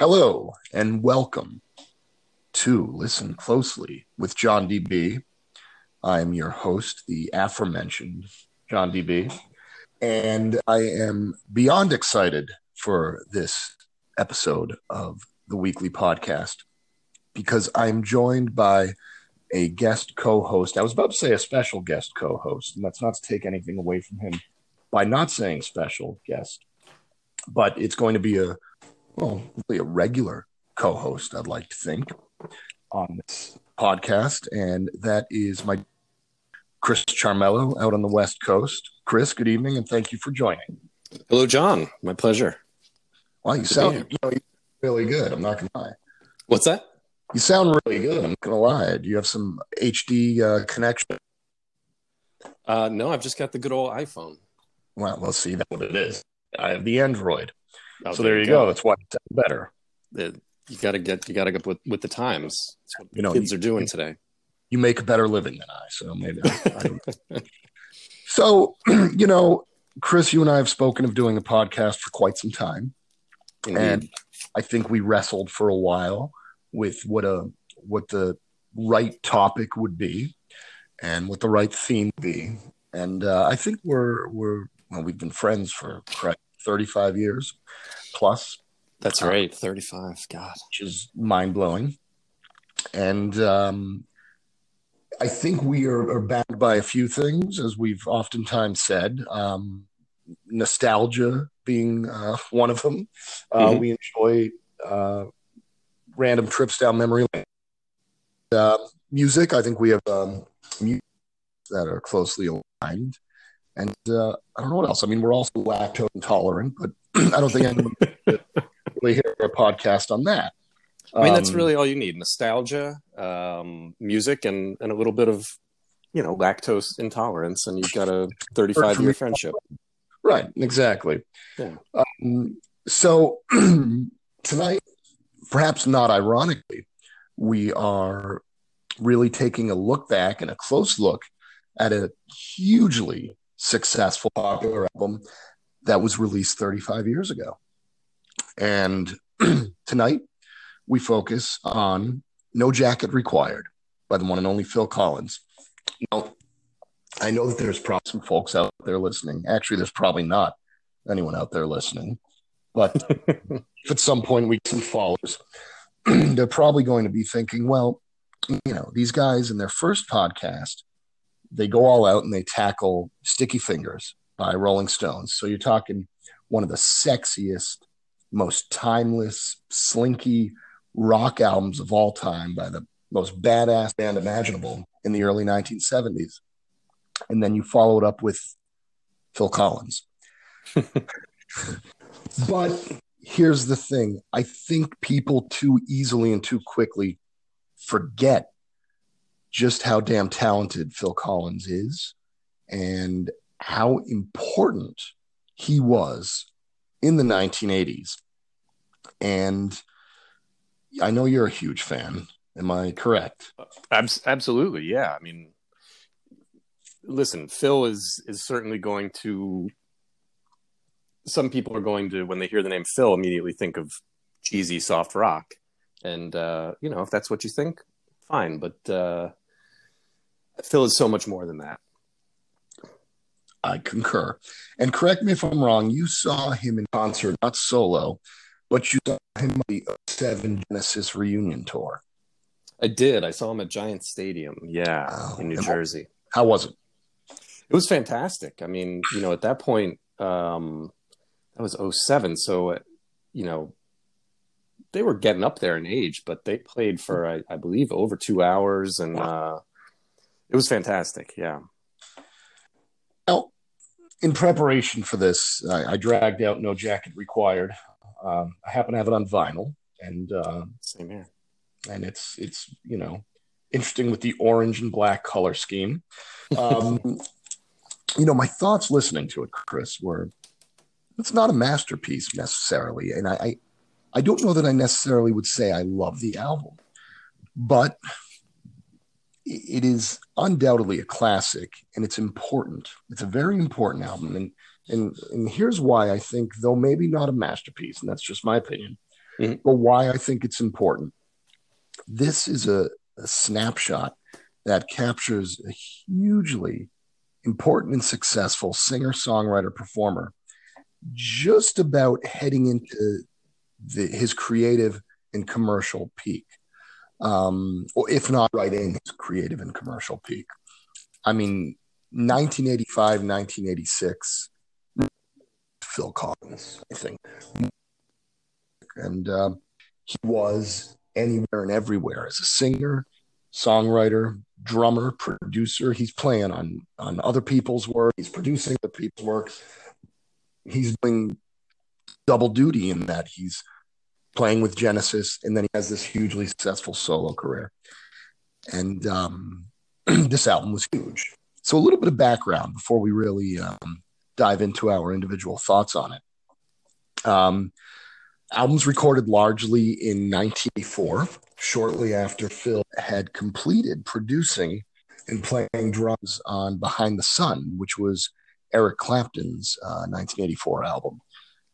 Hello and welcome to Listen Closely with John DB. I'm your host, the aforementioned John DB, and I am beyond excited for this episode of the weekly podcast because I'm joined by a guest co host. I was about to say a special guest co host, and that's not to take anything away from him by not saying special guest, but it's going to be a, well, really a regular co host, I'd like to think, on this podcast. And that is my Chris Charmello out on the West Coast. Chris, good evening, and thank you for joining. Hello, John. My pleasure. Wow, you sound you know, really good. I'm not going to lie. What's that? You sound really good. I'm not going to lie. Do you have some HD uh, connection? Uh, no, I've just got the good old iPhone. Well, let's see that's what it is. I have the Android. Oh, so there, you go. go. That's why it's better. It, you got to get you got to get with, with the times. you know, kids you, are doing you, today. You make a better living than I, so maybe. I, I so, you know, Chris, you and I have spoken of doing a podcast for quite some time, Indeed. and I think we wrestled for a while with what a what the right topic would be, and what the right theme would be, and uh, I think we're we're well, we've been friends for Christ, 35 years plus. That's uh, right, 35. God, which is mind blowing. And um, I think we are, are, bound by a few things, as we've oftentimes said. Um, nostalgia being uh, one of them. Uh, mm-hmm. We enjoy uh, random trips down memory lane. Uh, music, I think we have um, that are closely aligned. And uh, I don't know what else. I mean, we're also lactose intolerant, but I don't think anyone really hear a podcast on that. I mean, that's Um, really all you need: nostalgia, um, music, and and a little bit of you know lactose intolerance, and you've got a thirty-five year friendship. Right, exactly. Yeah. Um, so tonight, perhaps not ironically, we are really taking a look back and a close look at a hugely successful, popular album that was released 35 years ago. And tonight, we focus on No Jacket Required by the one and only Phil Collins. Now, I know that there's probably some folks out there listening. Actually, there's probably not anyone out there listening. But if at some point we get some followers, they're probably going to be thinking, well, you know, these guys in their first podcast, they go all out and they tackle Sticky Fingers by Rolling Stones. So you're talking one of the sexiest, most timeless, slinky rock albums of all time by the most badass band imaginable in the early 1970s. And then you follow it up with Phil Collins. but here's the thing I think people too easily and too quickly forget just how damn talented Phil Collins is and how important he was in the 1980s. And I know you're a huge fan. Am I correct? Absolutely, yeah. I mean, listen, Phil is is certainly going to. Some people are going to, when they hear the name Phil, immediately think of cheesy soft rock, and uh, you know, if that's what you think, fine. But uh, Phil is so much more than that. I concur. And correct me if I'm wrong, you saw him in concert, not solo, but you saw him on the 07 Genesis reunion tour. I did. I saw him at Giant Stadium, yeah, Oh, in New and- Jersey. How was it? It was fantastic. I mean, you know, at that point, um, that was 07. So, uh, you know, they were getting up there in age, but they played for, I, I believe, over two hours. And uh, it was fantastic. Yeah. Now, in preparation for this, I, I dragged out No Jacket Required. Um, I happen to have it on vinyl, and uh, Same here. and it's it's you know interesting with the orange and black color scheme. Um, you know, my thoughts listening to it, Chris, were it's not a masterpiece necessarily, and I, I I don't know that I necessarily would say I love the album, but it is undoubtedly a classic and it's important. It's a very important album. And, and, and here's why I think, though maybe not a masterpiece, and that's just my opinion, mm-hmm. but why I think it's important. This is a, a snapshot that captures a hugely important and successful singer, songwriter, performer, just about heading into the, his creative and commercial peak, um, or if not right in his creative and commercial peak. I mean, 1985, 1986, Phil Collins, I think. And uh, he was anywhere and everywhere as a singer, songwriter, drummer, producer. He's playing on on other people's work. He's producing other people's work. He's doing double duty in that he's playing with Genesis, and then he has this hugely successful solo career. And um, this album was huge. So a little bit of background before we really um, dive into our individual thoughts on it. Um, albums recorded largely in 1984, shortly after Phil had completed producing and playing drums on Behind the Sun, which was Eric Clapton's uh, 1984 album.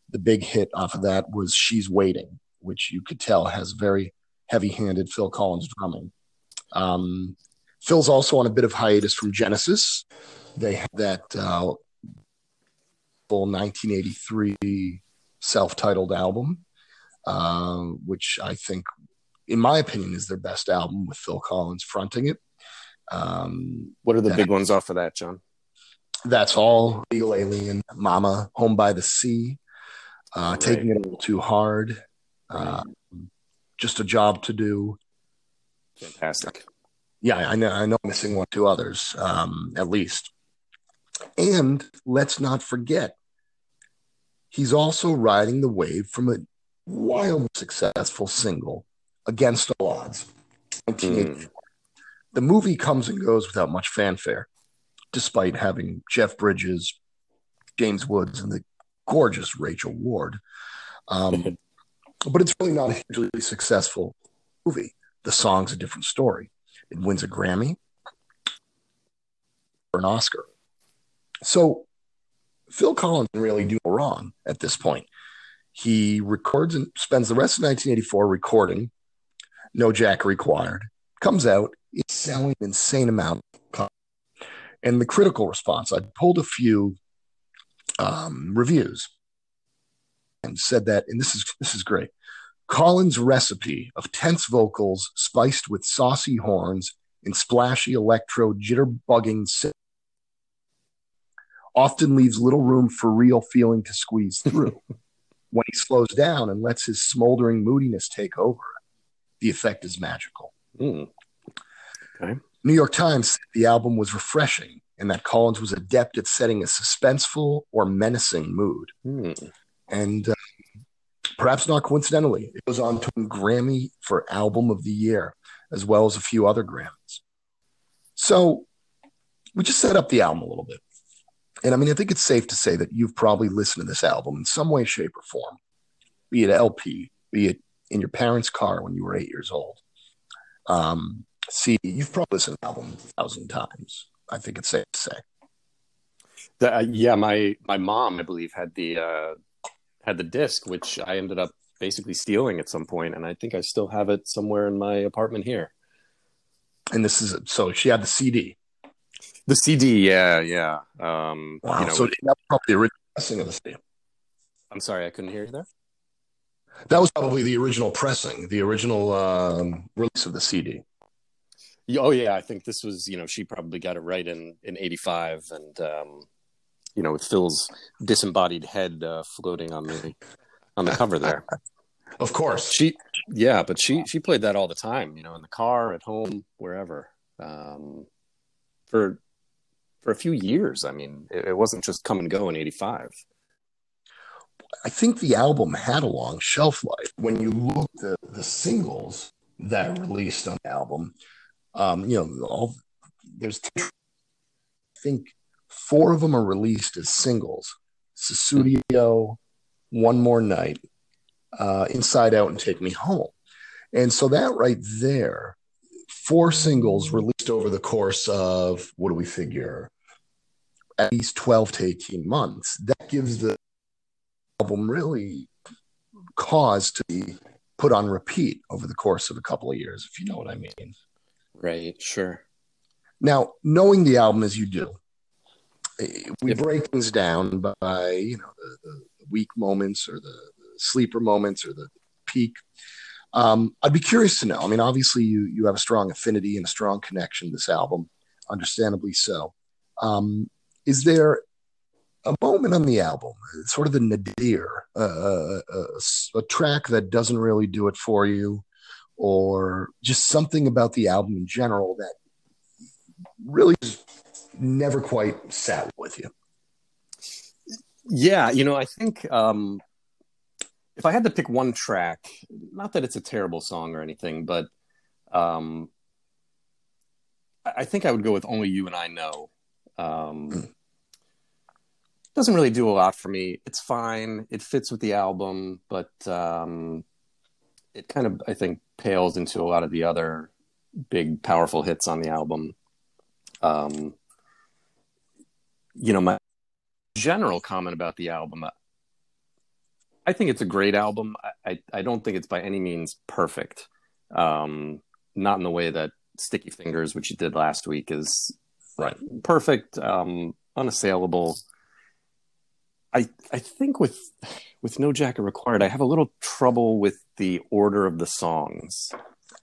The big hit off of that was She's Waiting, which you could tell has very heavy handed Phil Collins drumming. Um, Phil's also on a bit of hiatus from Genesis. They had that uh, 1983 self-titled album, uh, which I think, in my opinion, is their best album with Phil Collins fronting it. Um, what are the that, big ones off of that, John? That's all. Legal Alien, Mama, Home by the Sea, uh, right. Taking It a Little Too Hard, uh, Just a Job to Do. Fantastic. Yeah, I know. I know. I'm missing one, two others, um, at least. And let's not forget, he's also riding the wave from a wildly successful single, Against All Odds, 1984. Mm. The movie comes and goes without much fanfare, despite having Jeff Bridges, James Woods, and the gorgeous Rachel Ward. Um, but it's really not a hugely successful movie. The song's a different story. It wins a Grammy or an Oscar. So Phil Collins didn't really do wrong at this point. He records and spends the rest of 1984 recording. No Jacket Required. Comes out, it's selling an insane amount. And the critical response, I pulled a few um, reviews said that, and this is this is great. Collins' recipe of tense vocals spiced with saucy horns and splashy electro jitterbugging often leaves little room for real feeling to squeeze through. when he slows down and lets his smoldering moodiness take over, the effect is magical. Mm. Okay. New York Times said the album was refreshing and that Collins was adept at setting a suspenseful or menacing mood. Mm. And uh, perhaps not coincidentally, it was on to win Grammy for Album of the Year, as well as a few other Grammys. So we just set up the album a little bit. And I mean, I think it's safe to say that you've probably listened to this album in some way, shape, or form, be it LP, be it in your parents' car when you were eight years old. Um, see, you've probably listened to the album a thousand times. I think it's safe to say. The, uh, yeah, my my mom, I believe, had the uh, had the disc, which I ended up basically stealing at some point, and I think I still have it somewhere in my apartment here. And this is so she had the CD. The CD, yeah, yeah. Um, wow. You know, so that's probably the original pressing of the CD. I'm sorry, I couldn't hear you there. That was probably the original pressing, the original um, release of the CD. Oh yeah, I think this was. You know, she probably got it right in in '85, and um, you know, with Phil's disembodied head uh, floating on the on the cover there. of course, she. Yeah, but she she played that all the time. You know, in the car, at home, wherever. Um, for for a few years. I mean, it, it wasn't just come and go in '85. I think the album had a long shelf life. When you look at the, the singles that released on the album, um, you know, all there's I think four of them are released as singles. Sussudio, One More Night, uh, Inside Out, and Take Me Home. And so that right there, four singles released over the course of what do we figure? at least 12 to 18 months. That gives the album really cause to be put on repeat over the course of a couple of years, if you know what I mean. Right, sure. Now, knowing the album as you do, we break things down by you know the, the weak moments or the, the, sleeper moments or the peak. Um, I'd be curious to know. I mean, obviously, you you have a strong affinity and a strong connection to this album, understandably so. Um, is there a moment on the album, sort of the nadir, uh, a, a, track that doesn't really do it for you, or just something about the album in general that really never quite sat with you? Yeah, you know, I think um, if I had to pick one track, not that it's a terrible song or anything, but um, I think I would go with "Only You and I Know." Um, mm doesn't really do a lot for me. It's fine. It fits with the album, but um, it kind of I think pales into a lot of the other big powerful hits on the album. Um, you know, my general comment about the album, I think it's a great album. I, I, I don't think it's by any means perfect. Um, not in the way that Sticky Fingers, which you did last week, is right perfect, um, unassailable. I I think with with No Jacket Required, I have a little trouble with the order of the songs.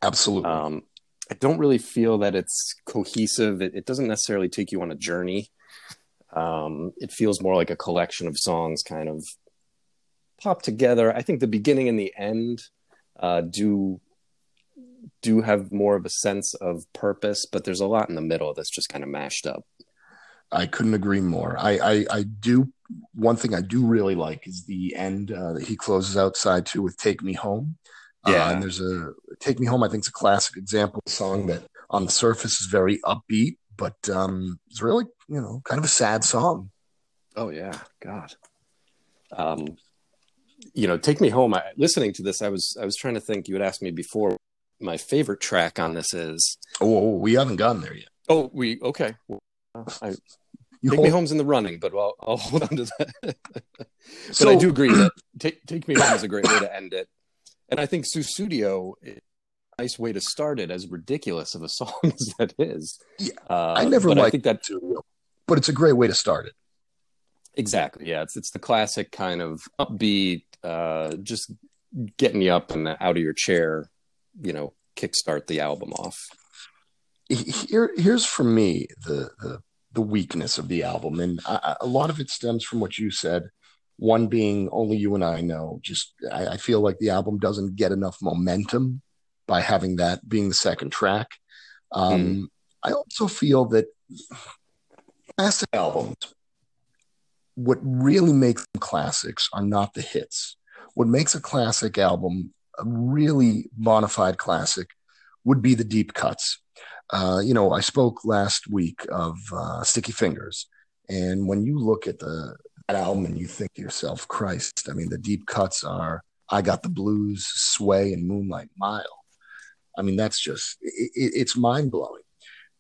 Absolutely. Um, I don't really feel that it's cohesive. It, it doesn't necessarily take you on a journey. Um, it feels more like a collection of songs, kind of pop together. I think the beginning and the end uh, do do have more of a sense of purpose, but there's a lot in the middle that's just kind of mashed up. I couldn't agree more. I, I, I do one thing I do really like is the end uh, that he closes outside to with "Take Me Home." Uh, yeah, uh, and there's a "Take Me Home." I think it's a classic example song that on the surface is very upbeat, but um, it's really you know kind of a sad song. Oh yeah, God. Um, you know, "Take Me Home." I, listening to this, I was I was trying to think. You had asked me before. My favorite track on this is. Oh, we haven't gotten there yet. Oh, we okay. I, you take hold... me home's in the running, but I'll, I'll hold on to that. but so... I do agree that take, take me home is a great way to end it, and I think a nice way to start it. As ridiculous of a song as that is, yeah, uh, I never liked I think that, too, but it's a great way to start it. Exactly. Yeah, it's it's the classic kind of upbeat, uh, just getting you up and out of your chair. You know, kickstart the album off. Here, here's for me the the the weakness of the album, and I, a lot of it stems from what you said. One being only you and I know. Just I, I feel like the album doesn't get enough momentum by having that being the second track. Um, mm. I also feel that classic albums, what really makes them classics are not the hits. What makes a classic album a really bona fide classic would be the deep cuts. Uh, you know, I spoke last week of uh, Sticky Fingers, and when you look at the that album and you think to yourself, Christ, I mean, the deep cuts are "I Got the Blues," "Sway," and "Moonlight Mile." I mean, that's just it, it's mind blowing.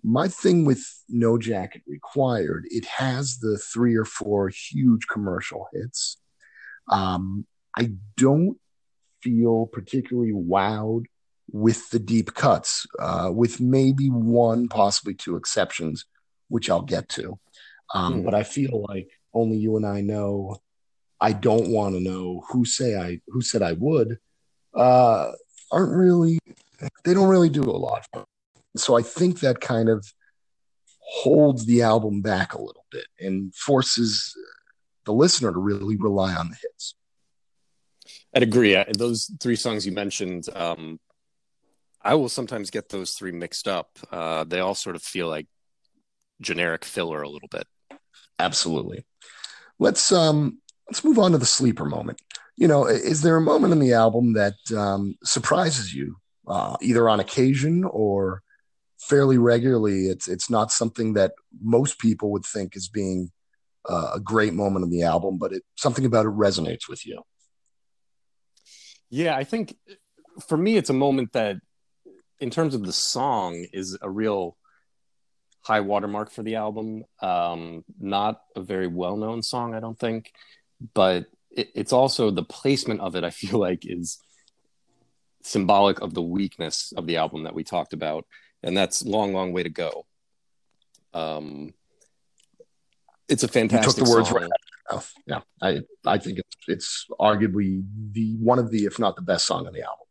My thing with No Jacket Required, it has the three or four huge commercial hits. Um, I don't feel particularly wowed with the deep cuts, uh, with maybe one, possibly two exceptions, which I'll get to. Um, mm. But I feel like only you and I know. I don't want to know who say I who said I would. Uh, aren't really they don't really do a lot. So I think that kind of holds the album back a little bit and forces the listener to really rely on the hits. I'd agree. Those three songs you mentioned, um, I will sometimes get those three mixed up. Uh, they all sort of feel like generic filler a little bit. Absolutely. Let's um let's move on to the sleeper moment. You know, is there a moment in the album that um, surprises you, uh, either on occasion or fairly regularly? It's it's not something that most people would think as being uh, a great moment in the album, but it something about it resonates with you. Yeah, I think for me, it's a moment that in terms of the song is a real high watermark for the album. Um, not a very well known song, I don't think, but it, it's also the placement of it. I feel like is symbolic of the weakness of the album that we talked about, and that's "Long, Long Way to Go." Um, it's a fantastic. You took the words song. right out of your mouth. Yeah, I I think it's it's arguably the one of the, if not the best song on the album.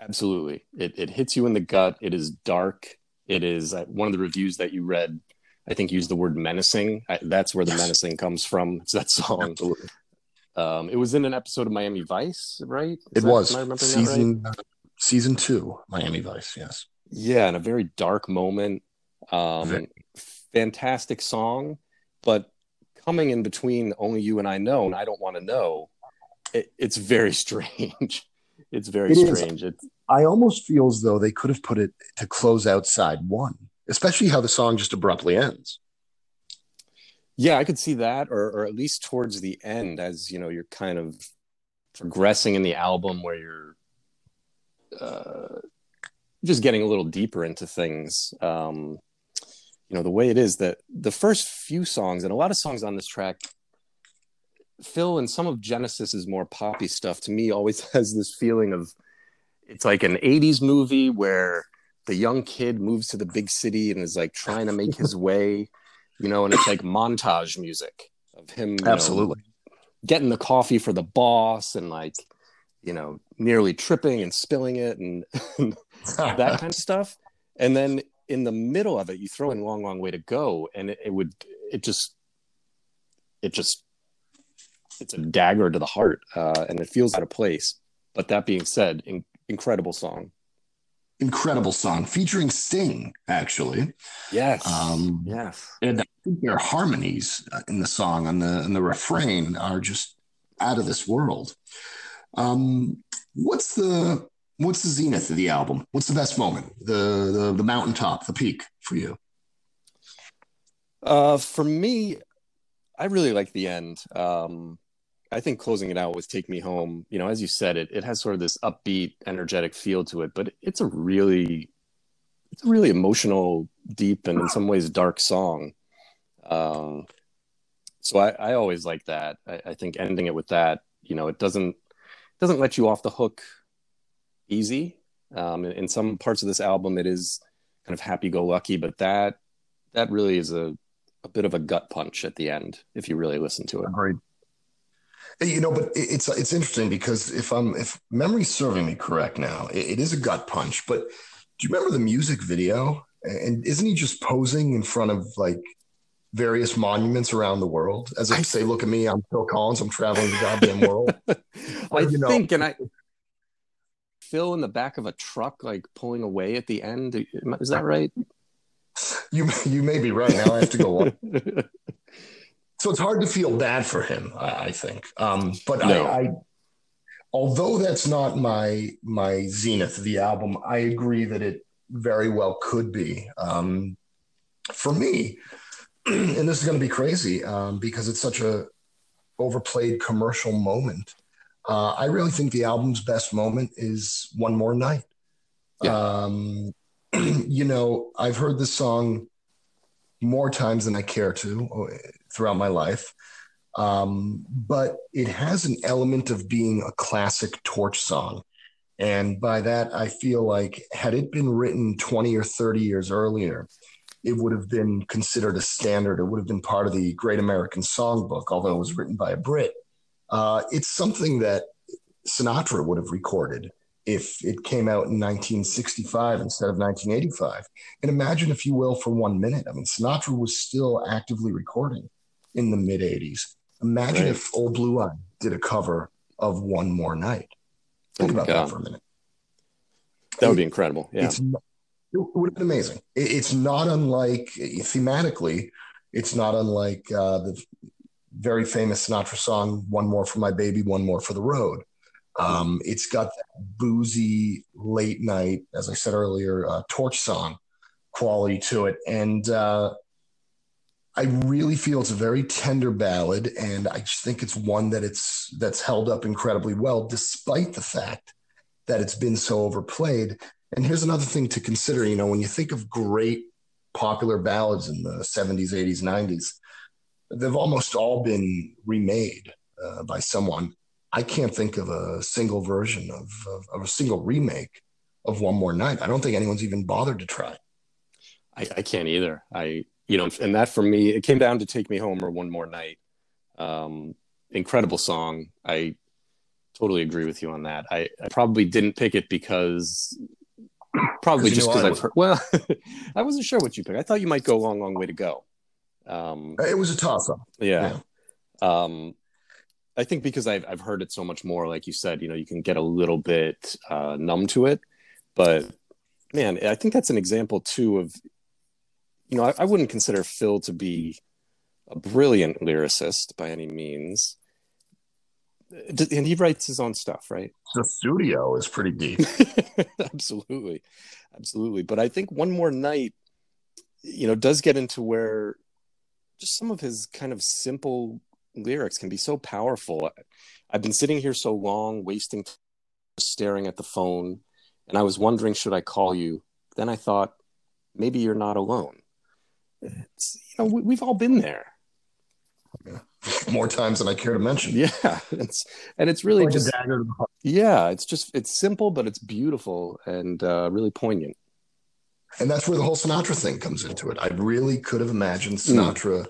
Absolutely, it it hits you in the gut. It is dark. It is uh, one of the reviews that you read. I think used the word menacing. I, that's where the menacing comes from. It's that song. Absolutely, Um, it was in an episode of Miami Vice, right? Is it that- was Am I remembering that right? season uh, season two, Miami Vice. Yes, Yeah, in a very dark moment. Um, Very. fantastic song, but coming in between "Only You and I Know" and "I Don't Want to Know," it, it's very strange. It's very It is. strange. It's I almost feel as though they could have put it to close out side one, especially how the song just abruptly ends. Yeah, I could see that, or or at least towards the end, as you know, you're kind of progressing in the album where you're uh, just getting a little deeper into things. Um, you know, the way it is that the first few songs and a lot of songs on this track, Phil and some of Genesis's more poppy stuff to me always has this feeling of it's like an 80s movie where the young kid moves to the big city and is like trying to make his way, you know, and it's like montage music of him you know, Absolutely. getting the coffee for the boss and like, you know, nearly tripping and spilling it and that kind of stuff. And then in the middle of it, you throw in long, long way to go, and it, it would, it just, it just, it's a dagger to the heart, uh, and it feels out of place. But that being said, in, incredible song. Incredible song featuring Sting, actually. Yes. Um, yes. and I think their harmonies uh, in the song and the and the refrain are just out of this world. Um, what's the what's the zenith of the album? What's the best moment? The the the mountaintop, the peak for you? Uh, for me, I really like the end. Um, I think closing it out with "Take Me Home." You know, as you said, it it has sort of this upbeat, energetic feel to it, but it's a really, it's a really emotional, deep, and in some ways dark song. Um, so I, I always like that. I, I think ending it with that, you know, it doesn't it doesn't let you off the hook easy. Um, in, in some parts of this album, it is kind of happy-go-lucky, but that that really is a a bit of a gut punch at the end if you really listen to it. Agreed. You know, but it's it's interesting because if I'm if memory's serving me correct now, it, it is a gut punch. But do you remember the music video? And isn't he just posing in front of like various monuments around the world as if I- say, "Look at me, I'm Phil Collins, I'm traveling the goddamn world." I Well, you know- think, and I Phil in the back of a truck, like pulling away at the end. Is that right? You you may be right. Now I have to go. So it's hard to feel bad for him. I, I think, um, but No. I, I, although that's not my my zenith the album, I agree that it very well could be. Um, for me, and this is going to be crazy um, because it's such a overplayed commercial moment. Uh, I really think the album's best moment is "One More Night." Yeah. Um, you know, I've heard this song more times than I care to uh, throughout my life. Um, but it has an element of being a classic torch song. And by that, I feel like had it been written 20 or 30 years earlier, it would have been considered a standard. It would have been part of the Great American Songbook, although it was written by a Brit. Uh, it's something that Sinatra would have recorded if it came out in 1965 instead of 1985. And imagine, if you will, for one minute. I mean, Sinatra was still actively recording in the mid 80s. Imagine Right. if Old Blue Eye did a cover of One More Night. Think Oh about God. that for a minute. That would be incredible. Yeah. It's it would have been amazing. It- it's not unlike thematically. It's not unlike uh, the very famous Sinatra song "One More for My Baby, One More for the Road." Um, it's got that boozy late night, as I said earlier, uh, torch song quality to it, and uh, I really feel it's a very tender ballad, and I just think it's one that it's that's held up incredibly well, despite the fact that it's been so overplayed. And here's another thing to consider. You know, when you think of great popular ballads in the 70s, 80s, 90s, they've almost all been remade uh, by someone. I can't think of a single version of, of, of, a single remake of One More Night. I don't think anyone's even bothered to try. I, I can't either. I, you know, and that for me, it came down to Take Me Home or One More Night. Um, incredible song. I totally agree with you on that. I, I probably didn't pick it because probably just because I've heard. Well, I wasn't sure what you picked. I thought you might go long, long way to go. Um, it was a toss up. Yeah. yeah. Um, I think because I've I've heard it so much more, like you said, you know, you can get a little bit uh, numb to it. But man, I think that's an example too of, you know, I, I wouldn't consider Phil to be a brilliant lyricist by any means, and he writes his own stuff, right? Sussudio is pretty deep. absolutely, absolutely. But I think one more night, you know, does get into where just some of his kind of simple lyrics can be so powerful. I've been sitting here so long, wasting time staring at the phone, and I was wondering, should I call you? Then I thought, maybe you're not alone. It's, you know, we, have all been there. Yeah. More times than I care to mention. Yeah, it's and it's really like just yeah, it's just it's simple, but it's beautiful and uh, really poignant. And that's where the whole Sinatra thing comes into it. I really could have imagined hmm. Sinatra. Mm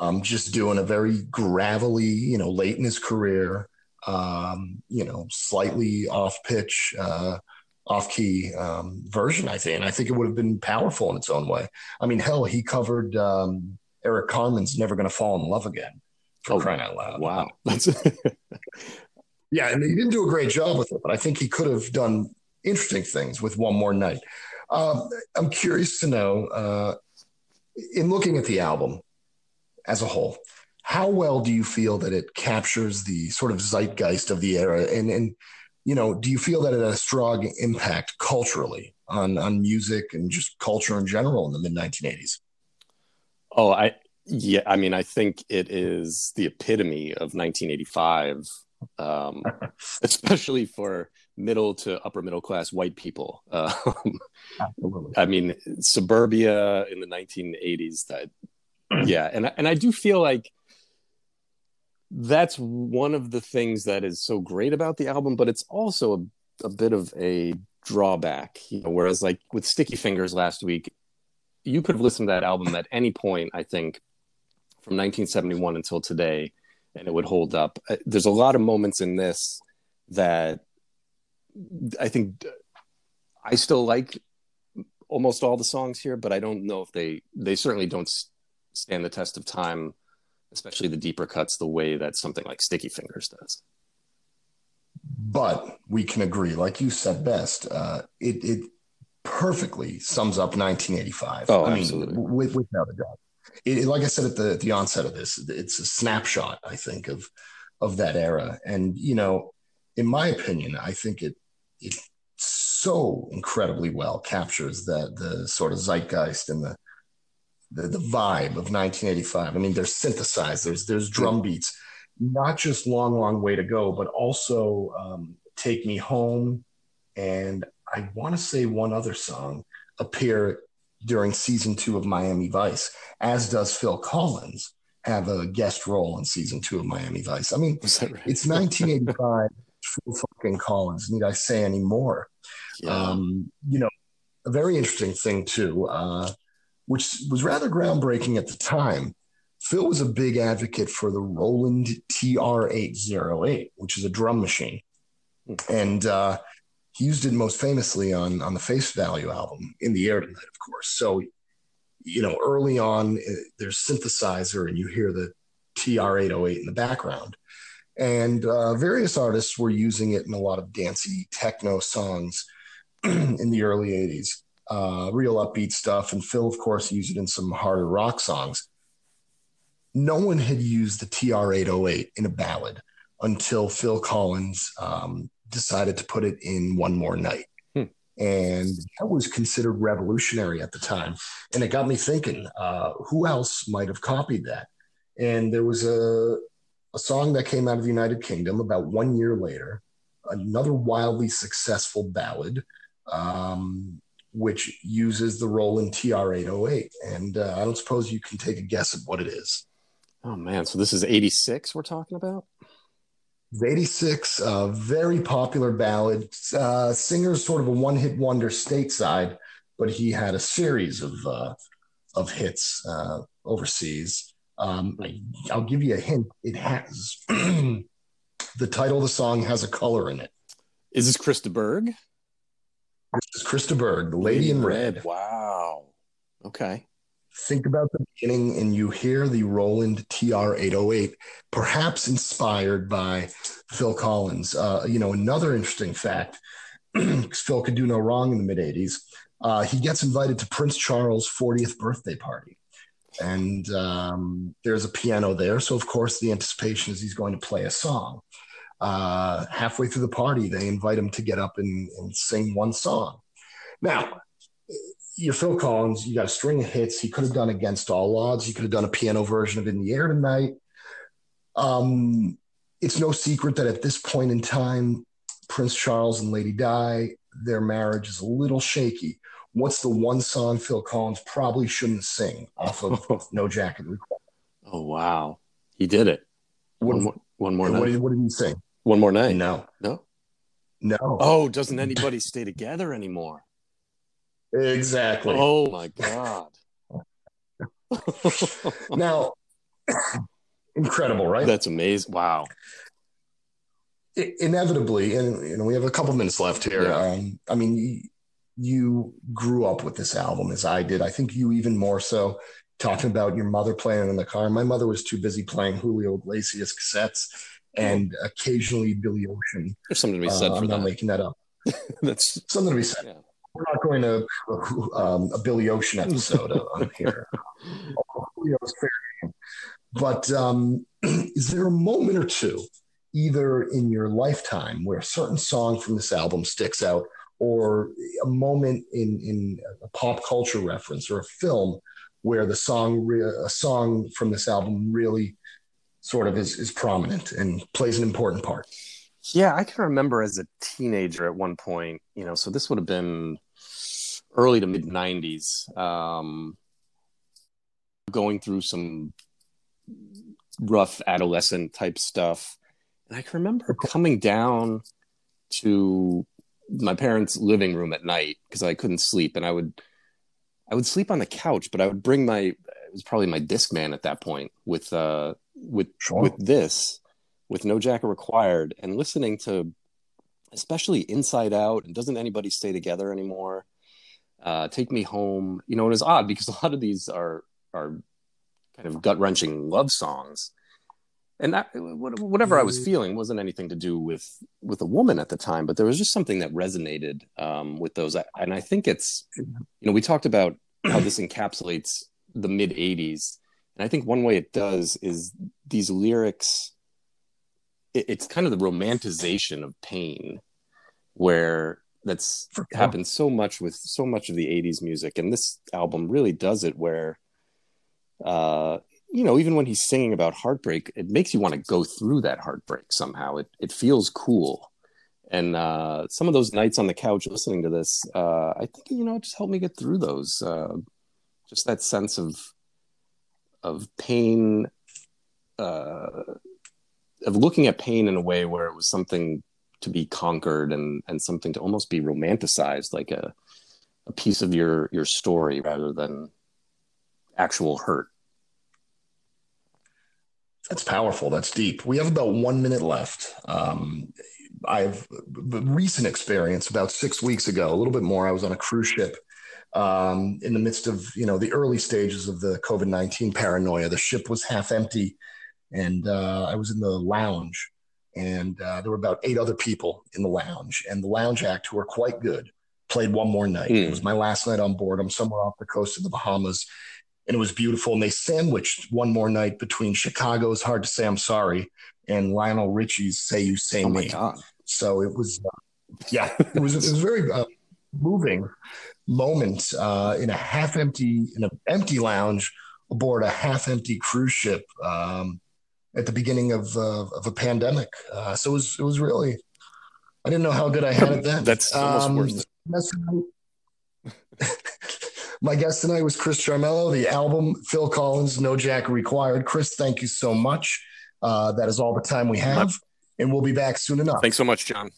um, just doing a very gravelly, you know, late in his career, um, you know, slightly off pitch, uh, off key um, version, I think. And I think it would have been powerful in its own way. I mean, hell, he covered um, Eric Carmen's Never Gonna Fall in Love Again for oh, crying out loud. Wow. yeah, and he didn't do a great job with it, but I think he could have done interesting things with One More Night. Um, I'm curious to know, uh, in looking at the album, as a whole, how well do you feel that it captures the sort of zeitgeist of the era? And, and you know, do you feel that it had a strong impact culturally on, on music and just culture in general in the mid 1980s? Oh, I, yeah, I mean, I think it is the epitome of 1985, um, especially for middle to upper middle class white people. Um, I mean, suburbia in the 1980s that yeah, and and I do feel like that's one of the things that is so great about the album, but it's also a, a bit of a drawback. You know, whereas like with Sticky Fingers last week, you could have listened to that album at any point, I think, from 1971 until today, and it would hold up. Uh, there's a lot of moments in this that I think I still like almost all the songs here, but I don't know if they they certainly don't stand the test of time, especially the deeper cuts, the way that something like Sticky Fingers does. But we can agree, like you said best, uh, it, it perfectly sums up 1985. Oh, I absolutely. mean, with, without a doubt. It, like I said at the, at the onset of this, it's a snapshot, I think, of of that era. And you know, in my opinion, I think it it so incredibly well captures that the sort of zeitgeist and the the, the vibe of 1985. I mean, there's synthesized, there's there's drum beats, not just long, long way to go, but also um, Take Me Home, and I want to say one other song appear during season two of Miami Vice, as does Phil Collins have a guest role in season two of Miami Vice. I mean, right? it's 1985. Phil fucking Collins. Need I say any more? Yeah. Um, you know, a very interesting thing too. Uh, which was rather groundbreaking at the time. Phil was a big advocate for the Roland TR-808, which is a drum machine, and uh, he used it most famously on on the Face Value album, "In the Air Tonight," of course. So, you know, early on, uh, there's synthesizer, and you hear the TR-808 in the background, and uh, various artists were using it in a lot of dancey techno songs in the early '80s uh, real upbeat stuff. And Phil, of course, used it in some harder rock songs. No one had used the TR-808 in a ballad until Phil Collins um, decided to put it in One More Night. Hmm. And that was considered revolutionary at the time. And it got me thinking uh, who else might have copied that? And there was a, a song that came out of the United Kingdom about one year later, another wildly successful ballad um, which uses the Roland TR-808. And uh, I don't suppose you can take a guess at what it is. Oh man, so this is 86 we're talking about? 86, a very popular ballad. Uh, singer's sort of a one hit wonder stateside, but he had a series of, uh, of hits uh, overseas. Um, I, will give you a hint. It has the title of the song has a color in it. Is this Chris de Burgh? This is Chris de Burgh, the lady in red. Wow. Okay think about the beginning and you hear the Roland TR 808, perhaps inspired by Phil Collins. Uh, you know, another interesting fact Phil could do no wrong in the mid 80s. Uh, he gets invited to Prince Charles' 40th birthday party. And um, there's a piano there. So, of course, the anticipation is he's going to play a song. Uh, halfway through the party, they invite him to get up and, and sing one song. Now, you're Phil Collins. You got a string of hits. He could have done Against All Odds. He could have done a piano version of In the Air Tonight. Um, it's no secret that at this point in time, Prince Charles and Lady Di, their marriage is a little shaky. What's the one song Phil Collins probably shouldn't sing off of No Jacket Required? Oh wow, he did it. What, one more, one more. What did, what did he sing? One more night. No, no, no. Oh, doesn't anybody stay together anymore? Exactly. Oh my god. now, incredible, right? That's amazing. Wow. inevitably, and you know, we have a couple minutes left here. Yeah. Um, I mean, you, you grew up with this album as I did. I think you even more so. Talking about your mother playing in the car. My mother was too busy playing Julio Iglesias cassettes and occasionally Billy Ocean. There's something to be said uh, for I'm that. not making that up. That's something to be said. Yeah we're not going to um, a Billy Ocean episode on here. but um, is there a moment or two, either in your lifetime, where a certain song from this album sticks out, or a moment in in a pop culture reference or a film where the song a song from this album really sort of is is prominent and plays an important part? Yeah, I can remember as a teenager at one point, you know, so this would have been early to mid 90s, um, going through some rough adolescent type stuff. And I can remember coming down to my parents' living room at night because I couldn't sleep and I would I would sleep on the couch, but I would bring my it was probably my Discman at that point with uh with sure. with this with no jacket required and listening to especially inside out and doesn't anybody stay together anymore uh take me home you know it is odd because a lot of these are are kind of gut-wrenching love songs and that whatever i was mm-hmm. feeling wasn't anything to do with with a woman at the time but there was just something that resonated um with those and i think it's you know we talked about how this encapsulates the mid 80s and i think one way it does is these lyrics it, it's kind of the romanticization of pain where that's sure. happened so much with so much of the 80s music. And this album really does it where uh you know even when he's singing about heartbreak it makes you want to go through that heartbreak somehow. It it feels cool. And uh some of those nights on the couch listening to this uh i think you know it just helped me get through those uh just that sense of of pain uh of looking at pain in a way where it was something to be conquered and and something to almost be romanticized like a a piece of your your story rather than actual hurt. That's powerful. That's deep. We have about one minute left. Um, i've the recent experience about six weeks ago a little bit more i was on a cruise ship um, in the midst of you know the early stages of the covid-19 paranoia the ship was half empty and uh, I was in the lounge, and uh, there were about eight other people in the lounge, and the lounge act, who are quite good, played one more night. Mm. It was my last night on board. I'm somewhere off the coast of the Bahamas, and it was beautiful. And they sandwiched one more night between Chicago's "Hard to Say I'm Sorry" and Lionel Richie's "Say You Say oh Me." So it was, uh, yeah, it was it was very uh, moving moment uh, in a half empty in an empty lounge aboard a half empty cruise ship. Um, at the beginning of uh, of a pandemic. Uh, so it was it was really I didn't know how good I had it then. That's almost um, worse. my guest tonight was Chris Charmello. The album Phil Collins, No Jacket Required. Chris, thank you so much. Uh, that is all the time we have. and we'll be back soon enough. Thanks so much, John.